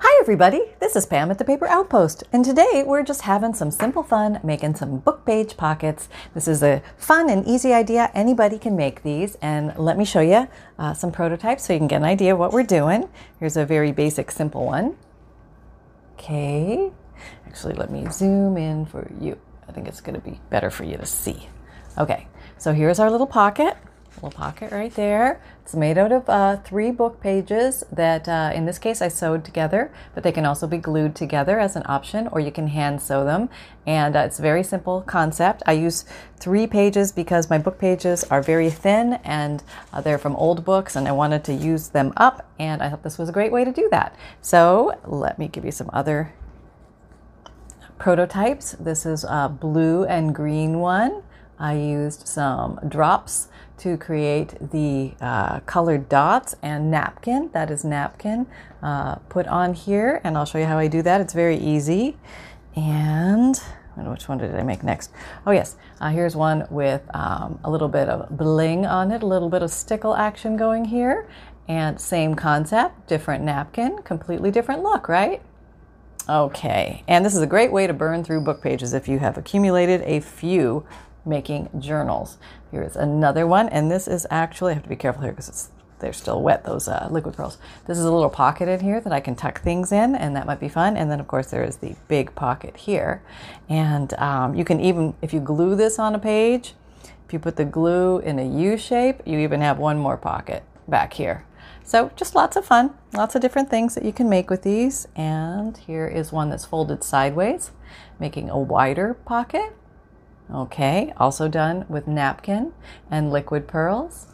Hi, everybody. This is Pam at the Paper Outpost, and today we're just having some simple fun making some book page pockets. This is a fun and easy idea. Anybody can make these, and let me show you uh, some prototypes so you can get an idea of what we're doing. Here's a very basic, simple one. Okay, actually, let me zoom in for you. I think it's going to be better for you to see. Okay, so here's our little pocket little pocket right there. It's made out of uh, three book pages that, uh, in this case, I sewed together, but they can also be glued together as an option, or you can hand sew them. And uh, it's a very simple concept. I use three pages because my book pages are very thin and uh, they're from old books, and I wanted to use them up, and I thought this was a great way to do that. So let me give you some other prototypes. This is a blue and green one. I used some drops to create the uh, colored dots and napkin. That is napkin uh, put on here, and I'll show you how I do that. It's very easy. And which one did I make next? Oh, yes. Uh, here's one with um, a little bit of bling on it, a little bit of stickle action going here. And same concept, different napkin, completely different look, right? Okay, and this is a great way to burn through book pages if you have accumulated a few making journals. Here's another one, and this is actually, I have to be careful here because it's they're still wet, those uh, liquid pearls. This is a little pocket in here that I can tuck things in, and that might be fun. And then, of course, there is the big pocket here. And um, you can even, if you glue this on a page, if you put the glue in a U shape, you even have one more pocket back here. So just lots of fun, lots of different things that you can make with these. And here is one that's folded sideways, making a wider pocket. Okay, also done with napkin and liquid pearls.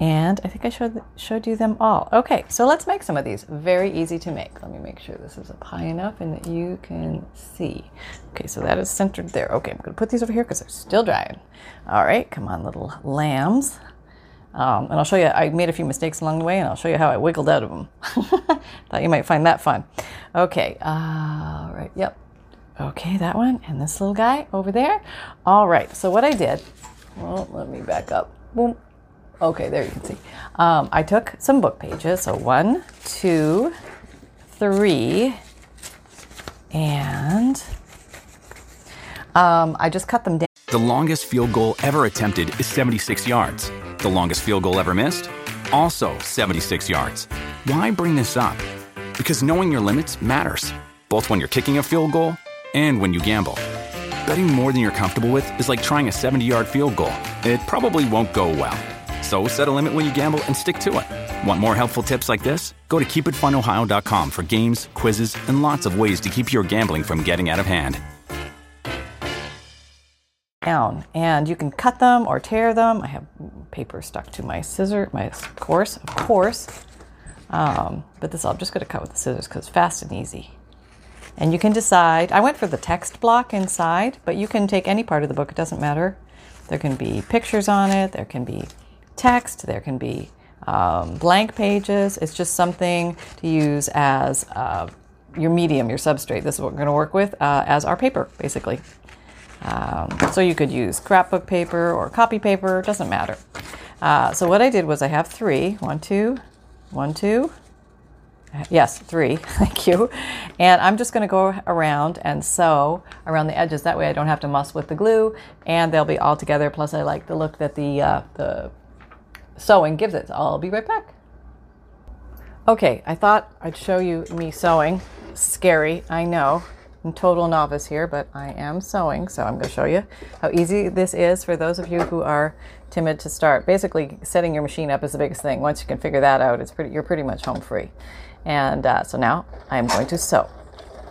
And I think I showed, showed you them all. Okay, so let's make some of these. Very easy to make. Let me make sure this is up high enough and that you can see. Okay, so that is centered there. Okay, I'm to put these over here because they're still drying. All right, come on, little lambs. Um, and I'll show you, I made a few mistakes along the way and I'll show you how I wiggled out of them. Thought you might find that fun. Okay, uh, all right, yep, Okay, that one and this little guy over there. All right, so what I did, well, let me back up. Boom. Okay, there you can see. Um, I took some book pages. So one, two, three, and um, I just cut them down. The longest field goal ever attempted is 76 yards. The longest field goal ever missed? Also 76 yards. Why bring this up? Because knowing your limits matters, both when you're kicking a field goal and when you gamble. Betting more than you're comfortable with is like trying a 70 yard field goal. It probably won't go well. So set a limit when you gamble and stick to it. Want more helpful tips like this? Go to keepitfunohio.com for games, quizzes, and lots of ways to keep your gambling from getting out of hand. Down, and you can cut them or tear them. I have paper stuck to my scissor, my course, of course. Um, but this I'm just going to cut with the scissors because fast and easy. And you can decide, I went for the text block inside, but you can take any part of the book, it doesn't matter. There can be pictures on it, there can be text, there can be um, blank pages. It's just something to use as uh, your medium, your substrate. This is what we're going to work with uh, as our paper, basically. Um, so you could use scrapbook paper or copy paper, doesn't matter. Uh, so what I did was I have three, one, two, one, two, Yes, three. Thank you. And I'm just going to go around and sew around the edges. That way I don't have to muss with the glue and they'll be all together. Plus I like the look that the, uh, the sewing gives it. I'll be right back. Okay, I thought I'd show you me sewing. Scary, I know. I'm total novice here, but I am sewing, so I'm going to show you how easy this is for those of you who are timid to start. Basically, setting your machine up is the biggest thing. Once you can figure that out, it's pretty. You're pretty much home free. And uh, so now I am going to sew.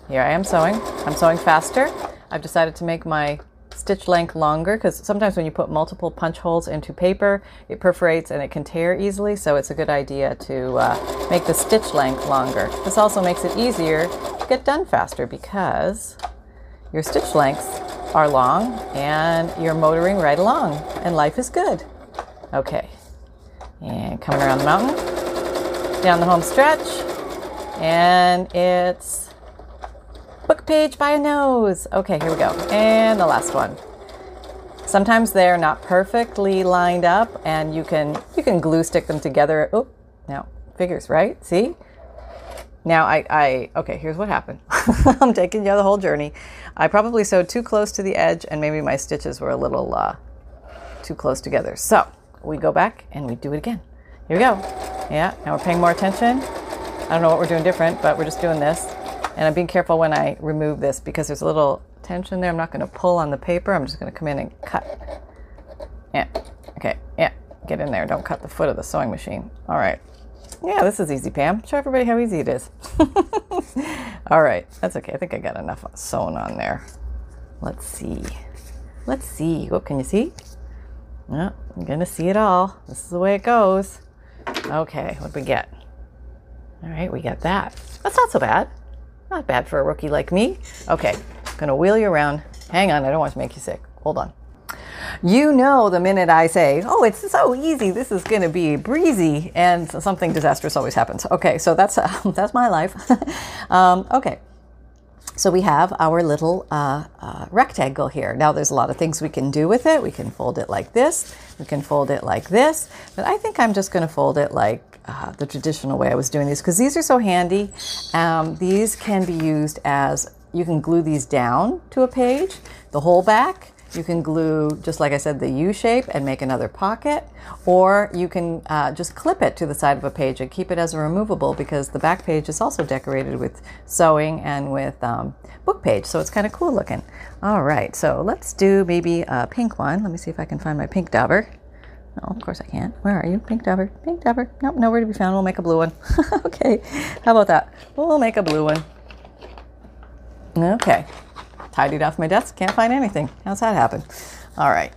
Here I am sewing. I'm sewing faster. I've decided to make my stitch length longer because sometimes when you put multiple punch holes into paper, it perforates and it can tear easily. So it's a good idea to uh, make the stitch length longer. This also makes it easier to get done faster because your stitch lengths are long and you're motoring right along and life is good. Okay, and coming around the mountain, down the home stretch, and it's book page by a nose. Okay, here we go. And the last one. Sometimes they're not perfectly lined up and you can you can glue stick them together. Oh, now figures, right? See? Now I, I okay, here's what happened. I'm taking you the whole journey. I probably sewed too close to the edge and maybe my stitches were a little uh, too close together. So we go back and we do it again. Here we go. Yeah, now we're paying more attention. I don't know what we're doing different, but we're just doing this. And I'm being careful when I remove this because there's a little tension there. I'm not going to pull on the paper. I'm just going to come in and cut. Yeah. Okay. Yeah. Get in there. Don't cut the foot of the sewing machine. All right. Yeah, this is easy, Pam. Show everybody how easy it is. All right. That's okay. I think I got enough sewn on there. Let's see. Let's see. What can you see? No, I'm going to see it all. This is the way it goes. Okay. What we get? All right. We got that. That's not so bad. Not bad for a rookie like me. Okay. I'm Gonna wheel you around. Hang on. I don't want to make you sick. Hold on. You know, the minute I say, oh, it's so easy, this is going to be breezy, and something disastrous always happens. Okay, so that's, uh, that's my life. um, okay. So we have our little uh, uh, rectangle here. Now there's a lot of things we can do with it. We can fold it like this. We can fold it like this. But I think I'm just going to fold it like uh, the traditional way I was doing these because these are so handy. Um, these can be used as, you can glue these down to a page, the whole back. You can glue, just like I said, the U shape and make another pocket, or you can uh, just clip it to the side of a page and keep it as a removable because the back page is also decorated with sewing and with um, book page, so it's kind of cool looking. All right, so let's do maybe a pink one. Let me see if I can find my pink dauber. No, of course I can't. Where are you? Pink dauber. Pink dauber. Nope, nowhere to be found. We'll make a blue one. okay, how about that? We'll make a blue one. Okay tidied off my desk, can't find anything. How's that happen? All right.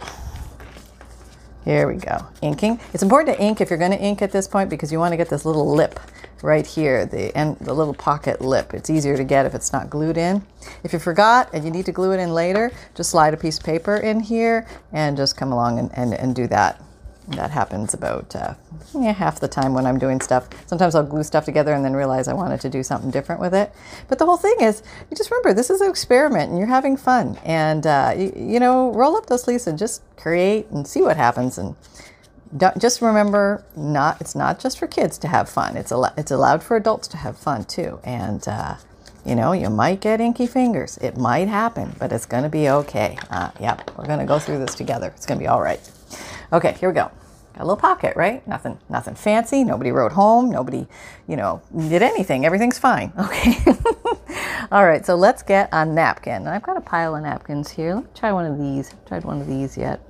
Here we go. Inking. It's important to ink if you're going to ink at this point because you want to get this little lip right here, the end, the little pocket lip. It's easier to get if it's not glued in. If you forgot and you need to glue it in later, just slide a piece of paper in here and just come along and, and, and do that. That happens about uh, yeah, half the time when I'm doing stuff. Sometimes I'll glue stuff together and then realize I wanted to do something different with it. But the whole thing is, you just remember this is an experiment and you're having fun. And, uh, you, you, know, roll up those sleeves and just create and see what happens. And just remember, not it's not just for kids to have fun. It's, al- it's allowed for adults to have fun too. And, uh, you know, you might get inky fingers. It might happen, but it's going to be okay. Uh, yep, we're going to go through this together. It's going to be all right. Okay, here we go. A little pocket, right? Nothing, nothing fancy. Nobody wrote home. Nobody, you know, did anything. Everything's fine. Okay. All right. So let's get a napkin. I've got a pile of napkins here. Let me try one of these. I've tried one of these yet.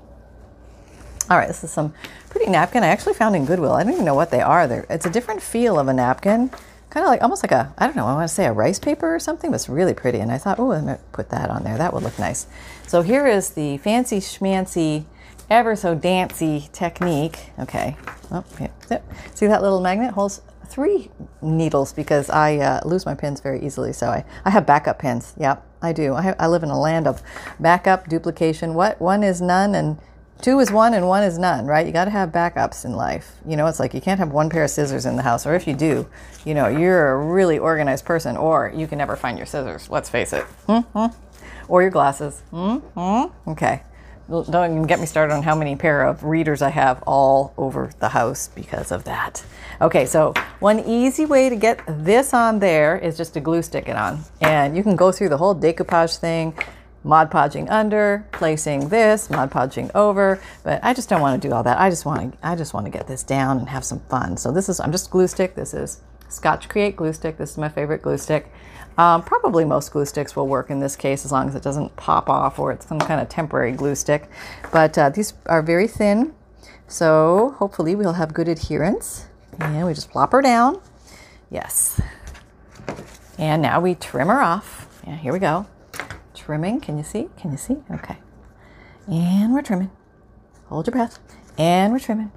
All right. This is some pretty napkin I actually found in Goodwill. I don't even know what they are. They're, it's a different feel of a napkin. Kind of like almost like a I don't know. I want to say a rice paper or something. But it's really pretty. And I thought, oh, I'm gonna put that on there. That would look nice. So here is the fancy schmancy ever so dancy technique. Okay. Oh, yeah. See that little magnet holds three needles because I uh, lose my pins very easily. So I, I have backup pins. Yep, I do. I, I live in a land of backup, duplication. What? One is none and two is one and one is none, right? You got to have backups in life. You know, it's like you can't have one pair of scissors in the house, or if you do, you know, you're a really organized person, or you can never find your scissors. Let's face it. Mm-hmm. Or your glasses. Mm-hmm. Okay. Don't even get me started on how many pair of readers I have all over the house because of that. Okay, so one easy way to get this on there is just to glue stick it on. And you can go through the whole decoupage thing, Mod Podging under, placing this, Mod Podging over, but I just don't want to do all that. I just want to I just want to get this down and have some fun. So this is I'm just glue stick. This is Scotch Create glue stick. This is my favorite glue stick. Um, probably most glue sticks will work in this case as long as it doesn't pop off or it's some kind of temporary glue stick. But uh, these are very thin, so hopefully we'll have good adherence. And we just plop her down. Yes. And now we trim her off. Yeah, here we go. Trimming. Can you see? Can you see? Okay. And we're trimming. Hold your breath. And we're trimming.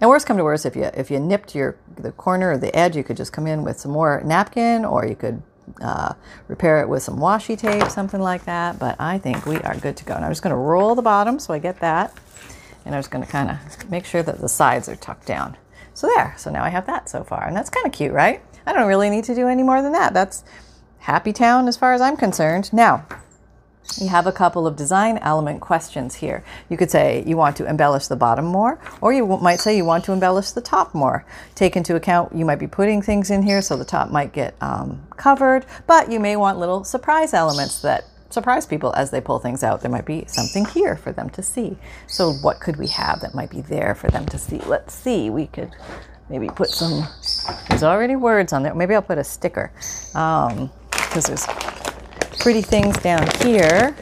And worst come to worst, if you if you nipped your the corner or the edge, you could just come in with some more napkin, or you could uh, repair it with some washi tape, something like that. But I think we are good to go. And I'm just going to roll the bottom so I get that. And I'm just going to kind of make sure that the sides are tucked down. So there. So now I have that so far. And that's kind of cute, right? I don't really need to do any more than that. That's happy town as far as I'm concerned. Now, you have a couple of design element questions here. You could say you want to embellish the bottom more, or you might say you want to embellish the top more. Take into account you might be putting things in here so the top might get um, covered, but you may want little surprise elements that surprise people as they pull things out. There might be something here for them to see. So, what could we have that might be there for them to see? Let's see. We could maybe put some, there's already words on there. Maybe I'll put a sticker because um, there's pretty things down here.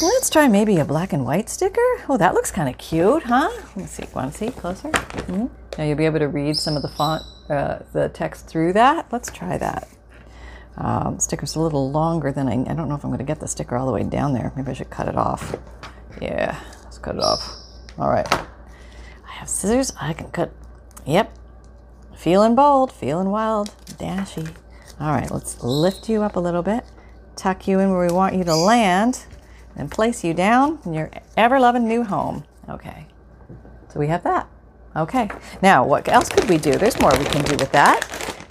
Let's try maybe a black and white sticker. Oh, that looks kind of cute, huh? Let's see. Want to see closer? Mm-hmm. Now you'll be able to read some of the font, uh, the text through that. Let's try that. Um, sticker's a little longer than I. I don't know if I'm going to get the sticker all the way down there. Maybe I should cut it off. Yeah, let's cut it off. All right. I have scissors. I can cut. Yep. Feeling bold, feeling wild, dashy. All right, let's lift you up a little bit, tuck you in where we want you to land, and place you down in your ever loving new home. Okay, so we have that. Okay, now what else could we do? There's more we can do with that.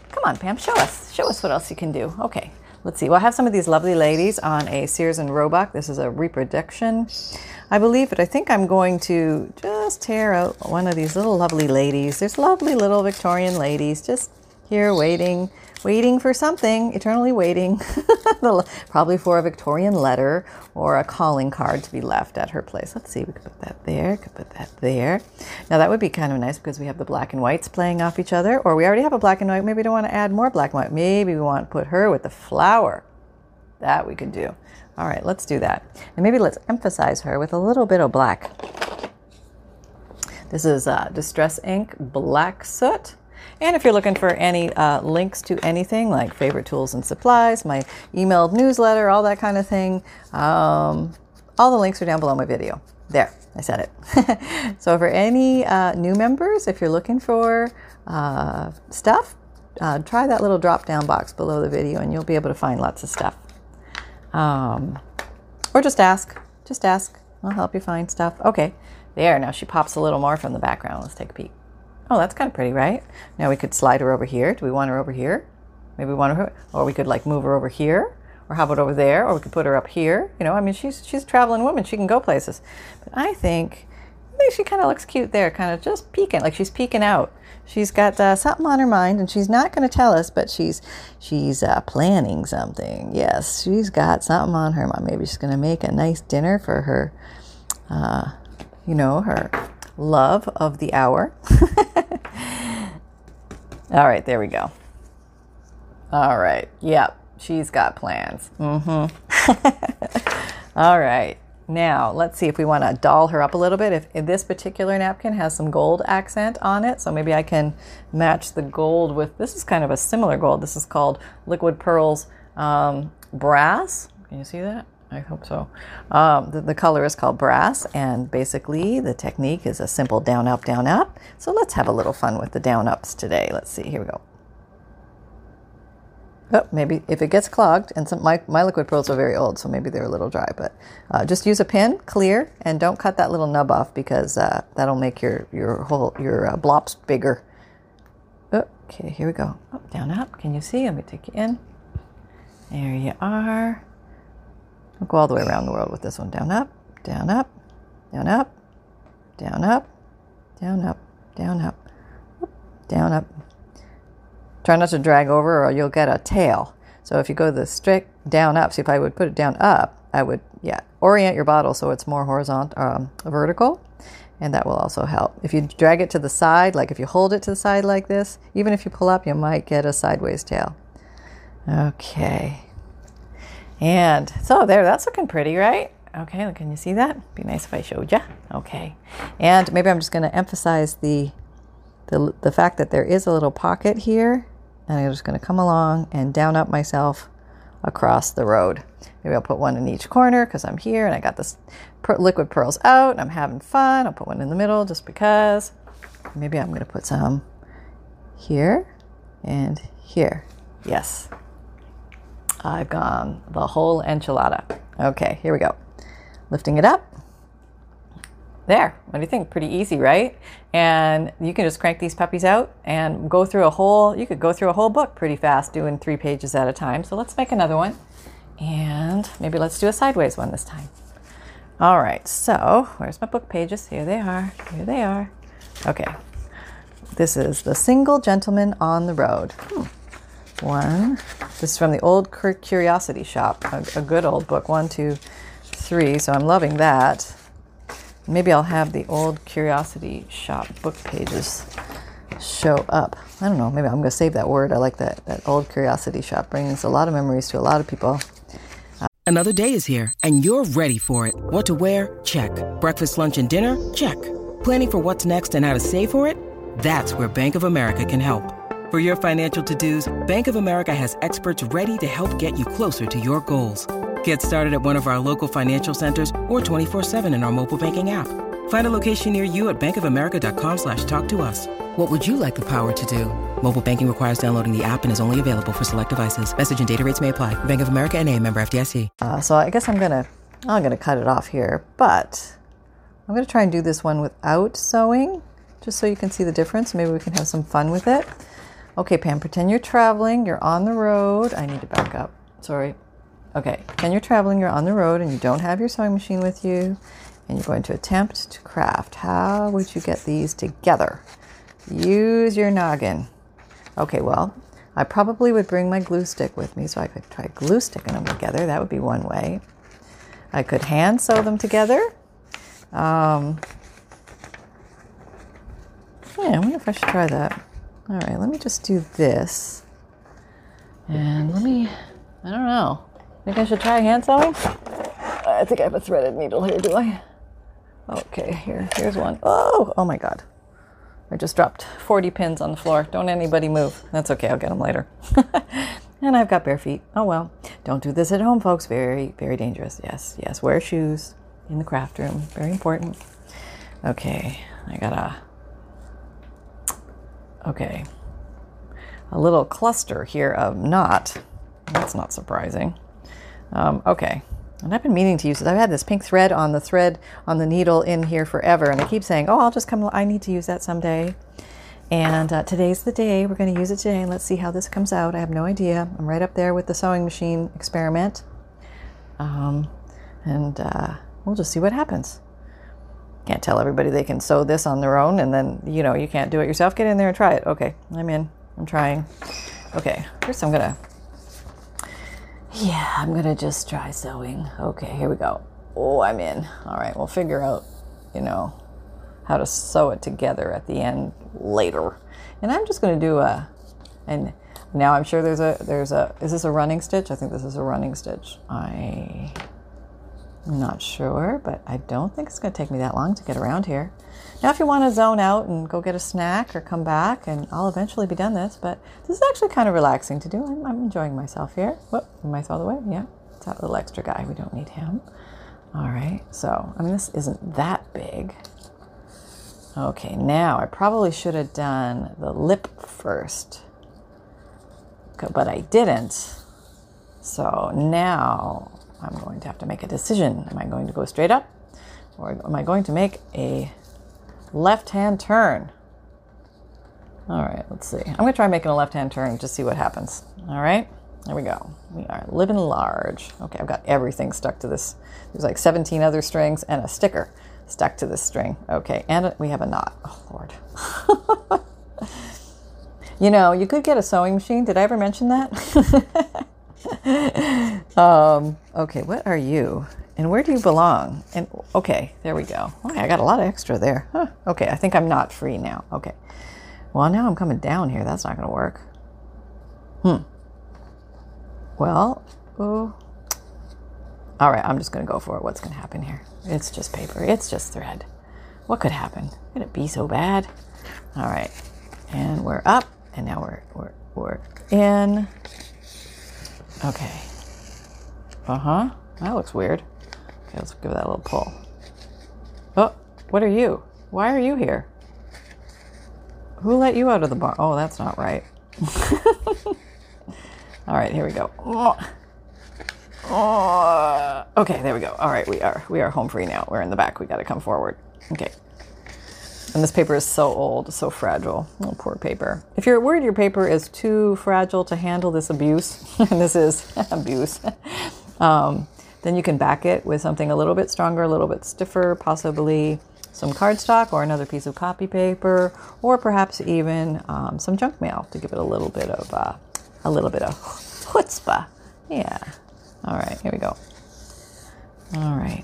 Come on, Pam, show us. Show us what else you can do. Okay, let's see. Well, I have some of these lovely ladies on a Sears and Roebuck. This is a reproduction, I believe, but I think I'm going to just tear out one of these little lovely ladies. There's lovely little Victorian ladies just here waiting waiting for something, eternally waiting, probably for a Victorian letter or a calling card to be left at her place. Let's see, we could put that there, could put that there. Now that would be kind of nice because we have the black and whites playing off each other, or we already have a black and white. Maybe we don't want to add more black and white. Maybe we want to put her with the flower. That we could do. All right, let's do that. And maybe let's emphasize her with a little bit of black. This is uh, Distress Ink Black Soot. And if you're looking for any uh, links to anything like favorite tools and supplies, my emailed newsletter, all that kind of thing, um, all the links are down below my video. There, I said it. so for any uh, new members, if you're looking for uh, stuff, uh, try that little drop down box below the video and you'll be able to find lots of stuff. Um, or just ask. Just ask. I'll help you find stuff. Okay, there. Now she pops a little more from the background. Let's take a peek. Oh, that's kind of pretty, right? Now we could slide her over here. Do we want her over here? Maybe we want her, or we could like move her over here, or how about over there? Or we could put her up here. You know, I mean, she's she's a traveling woman. She can go places. But I think, she kind of looks cute there, kind of just peeking, like she's peeking out. She's got uh, something on her mind, and she's not going to tell us, but she's she's uh, planning something. Yes, she's got something on her mind. Maybe she's going to make a nice dinner for her, uh, you know, her love of the hour. All right, there we go. All right. Yep, she's got plans. Mm-hmm. All right. Now, let's see if we want to doll her up a little bit. If, if, this particular napkin has some gold accent on it, so maybe I can match the gold with this is kind of a similar gold. This is called Liquid Pearls um, Brass. Can you see that? I hope so. Um, the, the, color is called brass, and basically the technique is a simple down, up, down, up. So let's have a little fun with the down ups today. Let's see. Here we go. Oh, maybe if it gets clogged, and some, my, my liquid pearls are very old, so maybe they're a little dry, but uh, just use a pin, clear, and don't cut that little nub off because uh, that'll make your, your whole, your uh, bigger. Okay, here we go. Oh, down, up. Can you see? Let me take you in. There you are. I'll go all the way around the world with this one. Down, up, down, up, down, up, down, up, down, up, down, up, down, up. Try not to drag over or you'll get a tail. So if you go the strict down, up, see if I would put it down, up, I would, yeah, orient your bottle so it's more horizontal, um, vertical, and that will also help. If you drag it to the side, like if you hold it to the side like this, even if you pull up, you might get a sideways tail. Okay. And so there, that's looking pretty, right? Okay, can you see that? Be nice if I showed you. Okay. And maybe I'm just going to emphasize the, the, the fact that there is a little pocket here. And I'm just going to come along and down up myself across the road. Maybe I'll put one in each corner because I'm here and I got this liquid pearls out and I'm having fun. I'll put one in the middle just because. Maybe I'm going to put some here and here. Yes. I've gone the whole enchilada. Okay, here we go. Lifting it up. There. What do you think? Pretty easy, right? And you can just crank these puppies out and go through a whole, you could go through a whole book pretty fast doing three pages at a time. So let's make another one. And maybe let's do a sideways one this time. All right, so where's my book pages? Here they are. Here they are. Okay. This is The Single Gentleman on the Road. Hmm. One. This is from the Old Curiosity Shop, a, a good old book. One, two, three. So I'm loving that. Maybe I'll have the Old Curiosity Shop book pages show up. I don't know. Maybe I'm going to save that word. I like that. That Old Curiosity Shop brings a lot of memories to a lot of people. Another day is here, and you're ready for it. What to wear? Check. Breakfast, lunch, and dinner? Check. Planning for what's next and how to save for it? That's where Bank of America can help. For your financial to-dos, Bank of America has experts ready to help get you closer to your goals. Get started at one of our local financial centers or 24-7 in our mobile banking app. Find a location near you at bankofamerica.com slash talk to us. What would you like the power to do? Mobile banking requires downloading the app and is only available for select devices. Message and data rates may apply. Bank of America and a member FDIC. Uh, so I guess I'm going to, I'm going to cut it off here, but I'm going to try and do this one without sewing, just so you can see the difference. Maybe we can have some fun with it. Okay, Pam, pretend you're traveling, you're on the road. I need to back up. Sorry. Okay, pretend you're traveling, you're on the road, and you don't have your sewing machine with you, and you're going to attempt to craft. How would you get these together? Use your noggin. Okay, well, I probably would bring my glue stick with me so I could try glue sticking them together. That would be one way. I could hand sew them together. Um, yeah, I wonder if I should try that. All right, let me just do this. And let me, I don't know. Think I should try hand sewing? I think I have a threaded needle here, do I? Okay, here, here's one. Oh, oh my God. I just dropped 40 pins on the floor. Don't anybody move. That's okay, I'll get them later. and I've got bare feet. Oh well. Don't do this at home, folks. Very, very dangerous. Yes, yes. Wear shoes in the craft room. Very important. Okay, I got a. Okay. A little cluster here of not. That's not surprising. Um, okay, and I've been meaning to use it. I've had this pink thread on the thread on the needle in here forever, and I keep saying, "Oh, I'll just come. I need to use that someday." And uh, today's the day. We're going to use it today, and let's see how this comes out. I have no idea. I'm right up there with the sewing machine experiment, um, and uh, we'll just see what happens. Can't tell everybody they can sew this on their own, and then you know you can't do it yourself. Get in there and try it. Okay, I'm in. I'm trying. Okay, first I'm gonna yeah, I'm gonna just try sewing. Okay, here we go. Oh, I'm in. All right, we'll figure out, you know, how to sew it together at the end later. And I'm just gonna do a, and now I'm sure there's a, there's a, is this a running stitch? I think this is a running stitch. I, I'm not sure, but I don't think it's gonna take me that long to get around here. Now, if you want to zone out and go get a snack or come back, and I'll eventually be done this, but this is actually kind of relaxing to do. I'm, I'm enjoying myself here. Whoop, I all the way? Yeah, it's that little extra guy. We don't need him. All right, so, I mean, this isn't that big. Okay, now I probably should have done the lip first, but I didn't. So now I'm going to have to make a decision. Am I going to go straight up or am I going to make a left hand turn. All right, let's see. I'm going to try making a left hand turn to see what happens. All right, there we go. We are living large. Okay, I've got everything stuck to this. There's like 17 other strings and a sticker stuck to this string. Okay, and we have a knot. Oh, Lord. you know, you could get a sewing machine. Did I ever mention that? um, okay, what are you? And where do you belong? And okay, there we go. Okay, I got a lot of extra there. Huh. Okay, I think I'm not free now. Okay. Well, now I'm coming down here. That's not going to work. Hmm. Well, oh. All right, I'm just going to go for it. What's going to happen here? It's just paper. It's just thread. What could happen? Could it be so bad? All right. And we're up, and now we're we're we're in. Okay. Uh huh. That looks weird. Okay, let's give that a little pull. Oh, what are you? Why are you here? Who let you out of the bar? Oh, that's not right. All right, here we go. Oh. Oh. Okay, there we go. All right, we are we are home free now. We're in the back. We got to come forward. Okay. And this paper is so old, so fragile. Oh, poor paper. If you're worried your paper is too fragile to handle this abuse, and this is abuse, Um, then you can back it with something a little bit stronger, a little bit stiffer, possibly some cardstock or another piece of copy paper, or perhaps even um, some junk mail to give it a little bit of uh, a little bit of chutzpah. Yeah. All right, here we go. All right.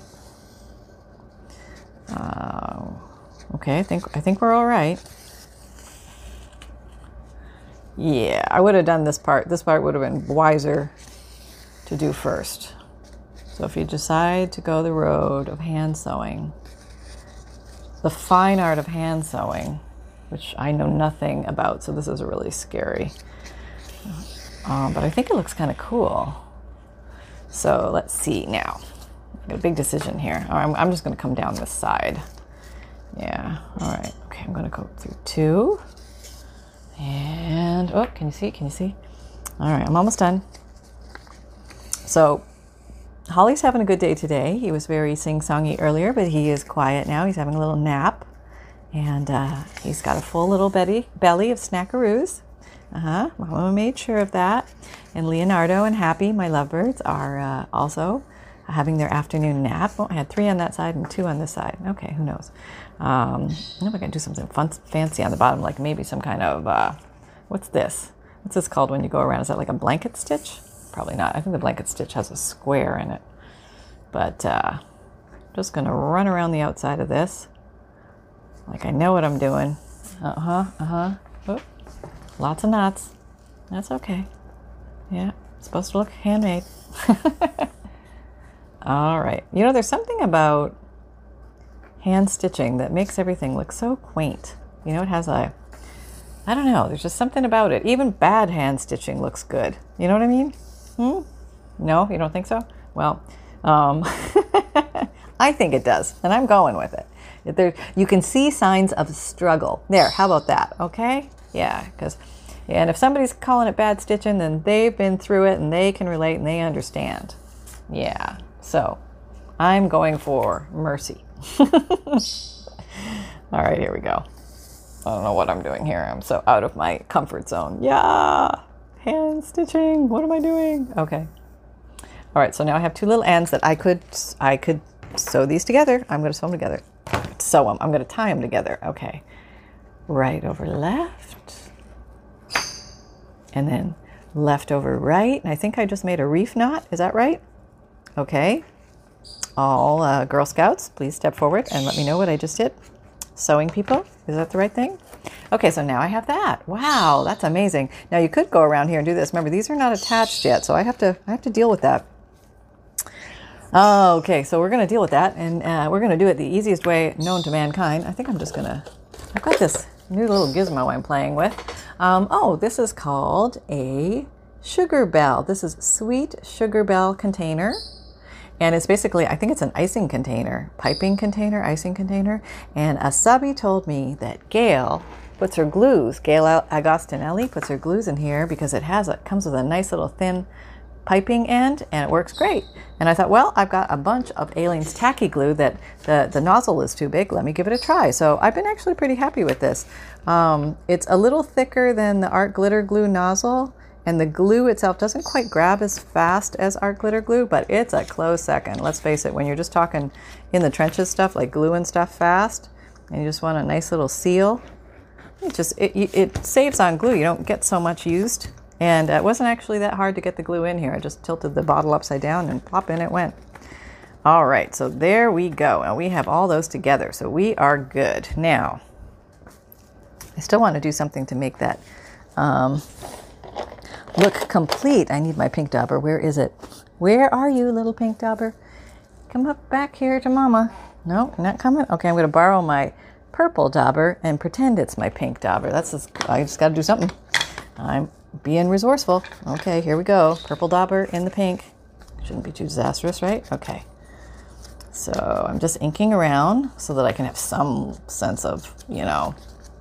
Uh, okay, I think I think we're all right. Yeah, I would have done this part. This part would have been wiser to do first. So if you decide to go the road of hand sewing, the fine art of hand sewing, which I know nothing about, so this is really scary. Um, but I think it looks kind of cool. So let's see now. Got a big decision here. Right, I'm, I'm just going to come down this side. Yeah. All right. Okay. I'm going to go through two. And oh, can you see? Can you see? All right. I'm almost done. So Holly's having a good day today. He was very sing-songy earlier, but he is quiet now. He's having a little nap, and uh, he's got a full little belly belly of snackaroos. Uh huh. Mama made sure of that. And Leonardo and Happy, my lovebirds, are uh, also having their afternoon nap. Oh, I had three on that side and two on this side. Okay, who knows? Um, I know I can do something fun, fancy on the bottom, like maybe some kind of uh, what's this? What's this called when you go around? Is that like a blanket stitch? Probably not. I think the blanket stitch has a square in it. But uh, just going to run around the outside of this. Like I know what I'm doing. Uh huh, uh huh. Lots of knots. That's okay. Yeah, it's supposed to look handmade. All right. You know, there's something about hand stitching that makes everything look so quaint. You know, it has a, I don't know, there's just something about it. Even bad hand stitching looks good. You know what I mean? Hmm? No, you don't think so? Well, um, I think it does, and I'm going with it. There, you can see signs of struggle. There, how about that? Okay? Yeah, because, and if somebody's calling it bad stitching, then they've been through it and they can relate and they understand. Yeah, so I'm going for mercy. All right, here we go. I don't know what I'm doing here. I'm so out of my comfort zone. Yeah, hand stitching. What am I doing? Okay. All right, so now I have two little ends that I could I could sew these together. I'm going to sew them together. Sew them. I'm going to tie them together. Okay. Right over left. And then left over right. And I think I just made a reef knot. Is that right? Okay. All uh, Girl Scouts, please step forward and let me know what I just did. Sewing people, is that the right thing? Okay, so now I have that. Wow, that's amazing. Now you could go around here and do this. Remember, these are not attached yet, so I have to I have to deal with that. Oh, okay, so we're going to deal with that, and uh, we're going to do it the easiest way known to mankind. I think I'm just going to. I've got this new little gizmo I'm playing with. Um, oh, this is called a Sugarbelle. This is Sweet Sugarbelle container. And it's basically, I think it's an icing container, piping container, icing container. And Asabi told me that Gail puts her glues, Gail Agostinelli puts her glues in here because it has a, comes with a nice little thin piping end and it works great. And I thought, well, I've got a bunch of Aleene's tacky glue that the, the nozzle is too big. Let me give it a try. So I've been actually pretty happy with this. Um, it's a little thicker than the art glitter glue nozzle and the glue itself doesn't quite grab as fast as art glitter glue, but it's a close second. Let's face it, when you're just talking in the trenches stuff, like gluing stuff fast, and you just want a nice little seal, it just it, it saves on glue. You don't get so much used. And it wasn't actually that hard to get the glue in here. I just tilted the bottle upside down and plop in it went. All right, so there we go. And we have all those together. So we are good. Now, I still want to do something to make that um, look complete. I need my pink dauber. Where is it? Where are you, little pink dauber? Come up back here to mama. No, not coming? Okay, I'm going to borrow my purple dauber and pretend it's my pink dauber. That's just, I just got to do something. I'm being resourceful. Okay, here we go. Purple dauber in the pink. Shouldn't be too disastrous, right? Okay. So I'm just inking around so that I can have some sense of, you know,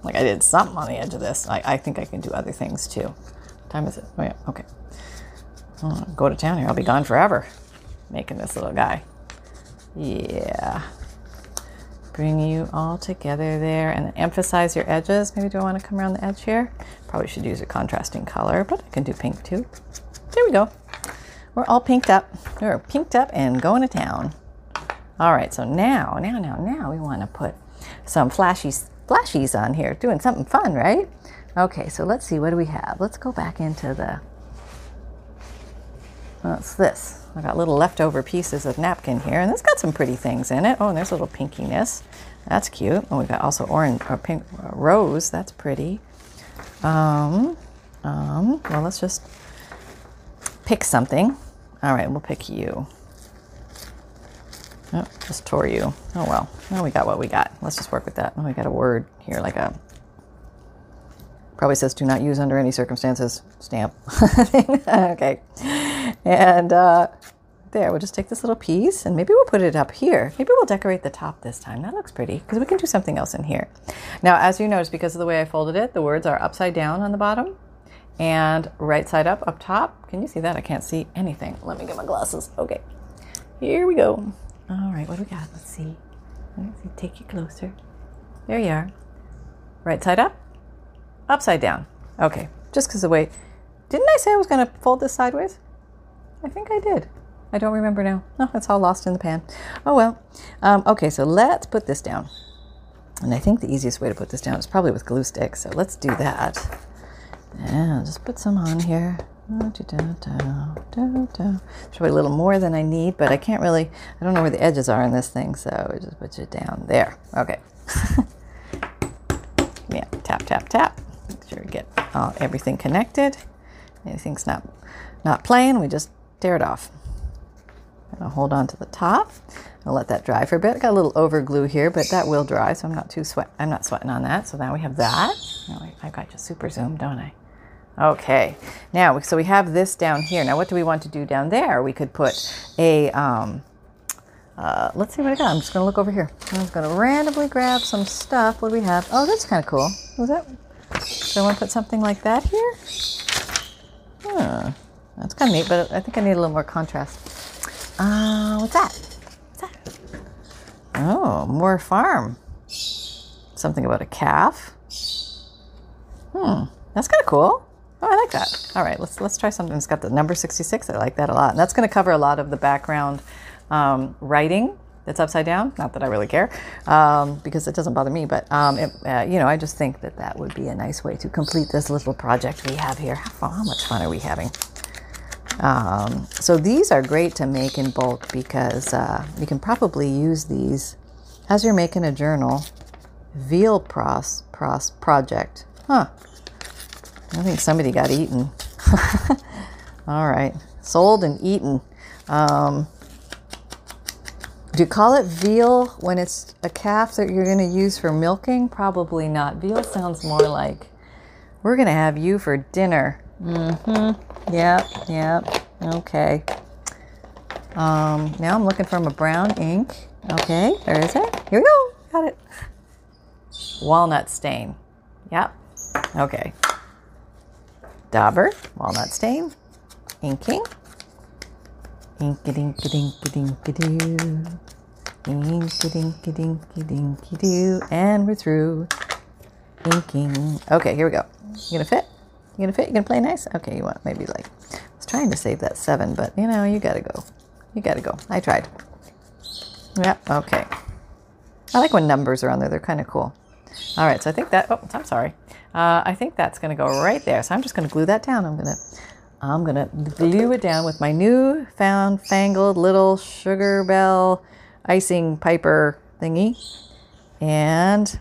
like I did something on the edge of this. I, I think I can do other things too time is it? Oh, yeah, okay. Go to town here. I'll be gone forever making this little guy. Yeah. Bring you all together there and emphasize your edges. Maybe do I want to come around the edge here? Probably should use a contrasting color, but I can do pink too. There we go. we're all pinked up. We're pinked up and going to town. All right, so now, now, now, now we want to put some flashies, flashies on here, doing something fun, right? Okay, so let's see, what do we have? Let's go back into the, what's this? I got little leftover pieces of napkin here, and it's got some pretty things in it. Oh, and there's a little pinkiness. That's cute. Oh, we got also orange or pink uh, rose. That's pretty. Um, um, well, let's just pick something. All right, we'll pick you. Oh, just tore you. Oh well. Now we got what we got. Let's just work with that. Oh, we got a word here, like a probably says "do not use under any circumstances" stamp. okay, and uh, there, we'll just take this little piece and maybe we'll put it up here. Maybe we'll decorate the top this time. That looks pretty because we can do something else in here. Now, as you notice, because of the way I folded it, the words are upside down on the bottom and right side up up top. Can you see that? I can't see anything. Let me get my glasses. Okay, here we go. All right, what do we got? Let's see. Let's see. Take you closer. There you are. Right side up, upside down. Okay, just because the way. Didn't I say I was going to fold this sideways? I think I did. I don't remember now. No, it's all lost in the pan. Oh well. Um, okay, so let's put this down. And I think the easiest way to put this down is probably with glue sticks. So let's do that. And just put some on here. There's probably a little more than I need, but I can't really, I don't know where the edges are in this thing, so just put it down there. Okay. yeah, tap, tap, tap. We get all, everything connected. Anything's not, not playing, we just tear it off. I'll hold on to the top. I'll let that dry for a bit. Got a little over glue here, but that will dry, so I'm not too sweat. I'm not sweating on that. So now we have that. I've got you super zoom, don't I? Okay. Now, so we have this down here. Now, what do we want to do down there? We could put a. Um, uh, let's see what I got. I'm just to look over here. I'm just to randomly grab some stuff. What do we have? Oh, that's kind of cool. Was that? Do I want to put something like that here? Huh. That's kind of neat, but I think I need a little more contrast. Uh, what's that? What's that? Oh, more farm. Something about a calf. Hmm, that's kind of cool. Oh, I like that. All right, let's let's try something that's got the number 66. I like that a lot. And that's going to cover a lot of the background um, writing that's upside down. Not that I really care, um, because it doesn't bother me. But um, it, uh, you know, I just think that that would be a nice way to complete this little project we have here. How, how much fun are we having? Um, so these are great to make in bulk because uh, you can probably use these as you're making a journal. Veal pros, pros project. Huh. I think somebody got eaten. All right. Sold and eaten. Um, do you call it veal when it's a calf that you're going to use for milking? Probably not. Veal sounds more like we're going to have you for dinner. Mm-hmm. Yep, yep. Okay. Um, now I'm looking for a brown ink. Okay, there is it. Here we go. Got it. Walnut stain. Yep. Okay. Dauber, walnut stain, inking. Inky dinky dinky dinky doo. Inky dinky dinky dinky doo. And we're through. Inking. Okay, here we go. You gonna fit? You gonna fit? You gonna play nice? Okay, you want maybe like I was trying to save that seven, but you know, you gotta go. You gotta go. I tried. Yep, okay. I like when numbers are on there, they're kind of cool. All right, so I think that, oh, I'm sorry. Uh, I think that's gonna go right there. So I'm just gonna glue that down. I'm gonna, I'm gonna glue it down with my new found fangled little Sugarbelle icing piper thingy. And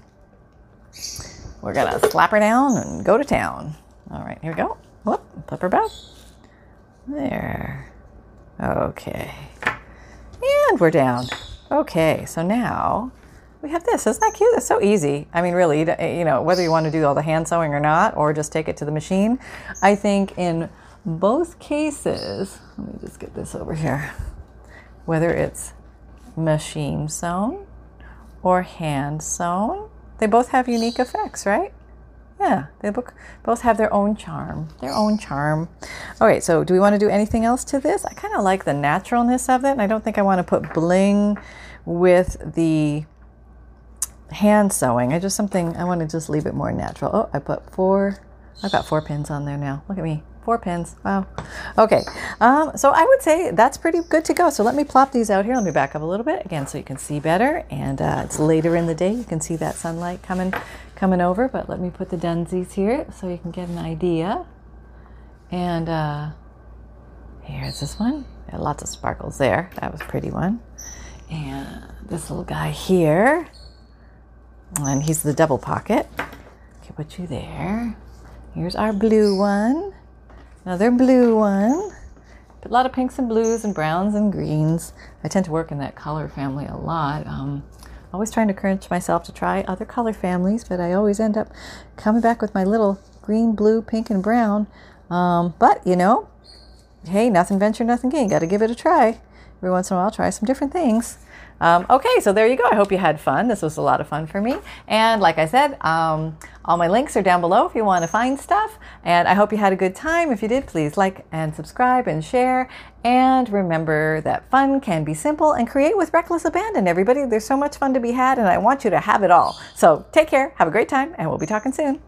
we're gonna slap her down and go to town. All right, here we go. Whoop, flip her back. There. Okay. And we're down. Okay, so now we have this. Isn't that cute? It's so easy. I mean, really, you know, whether you want to do all the hand sewing or not, or just take it to the machine, I think in both cases, let me just get this over here, whether it's machine sewn or hand sewn, they both have unique effects, right? Yeah, they both have their own charm. Their own charm. All right, so do we want to do anything else to this? I kind of like the naturalness of it, and I don't think I want to put bling with the hand sewing. I just something I want to just leave it more natural. Oh, I put four. I've got four pins on there now. Look at me. Four pins. Wow. Okay. Um, so I would say that's pretty good to go. So let me plop these out here. Let me back up a little bit again so you can see better. And uh, it's later in the day. You can see that sunlight coming coming over. But let me put the Dunsies here so you can get an idea. And uh, here's this one. Lots of sparkles there. That was pretty one. And this little guy here. And he's the double pocket. Okay, put you there. Here's our blue one. Another blue one. A lot of pinks and blues and browns and greens. I tend to work in that color family a lot. Um, always trying to encourage myself to try other color families, but I always end up coming back with my little green, blue, pink, and brown. Um, but you know, hey, nothing venture, nothing gain. Got to give it a try. Every once in a while, try some different things. Um, okay, so there you go. I hope you had fun. This was a lot of fun for me. And like I said, um, all my links are down below if you want to find stuff. And I hope you had a good time. If you did, please like and subscribe and share. And remember that fun can be simple and create with reckless abandon. Everybody, there's so much fun to be had, and I want you to have it all. So take care, have a great time, and we'll be talking soon.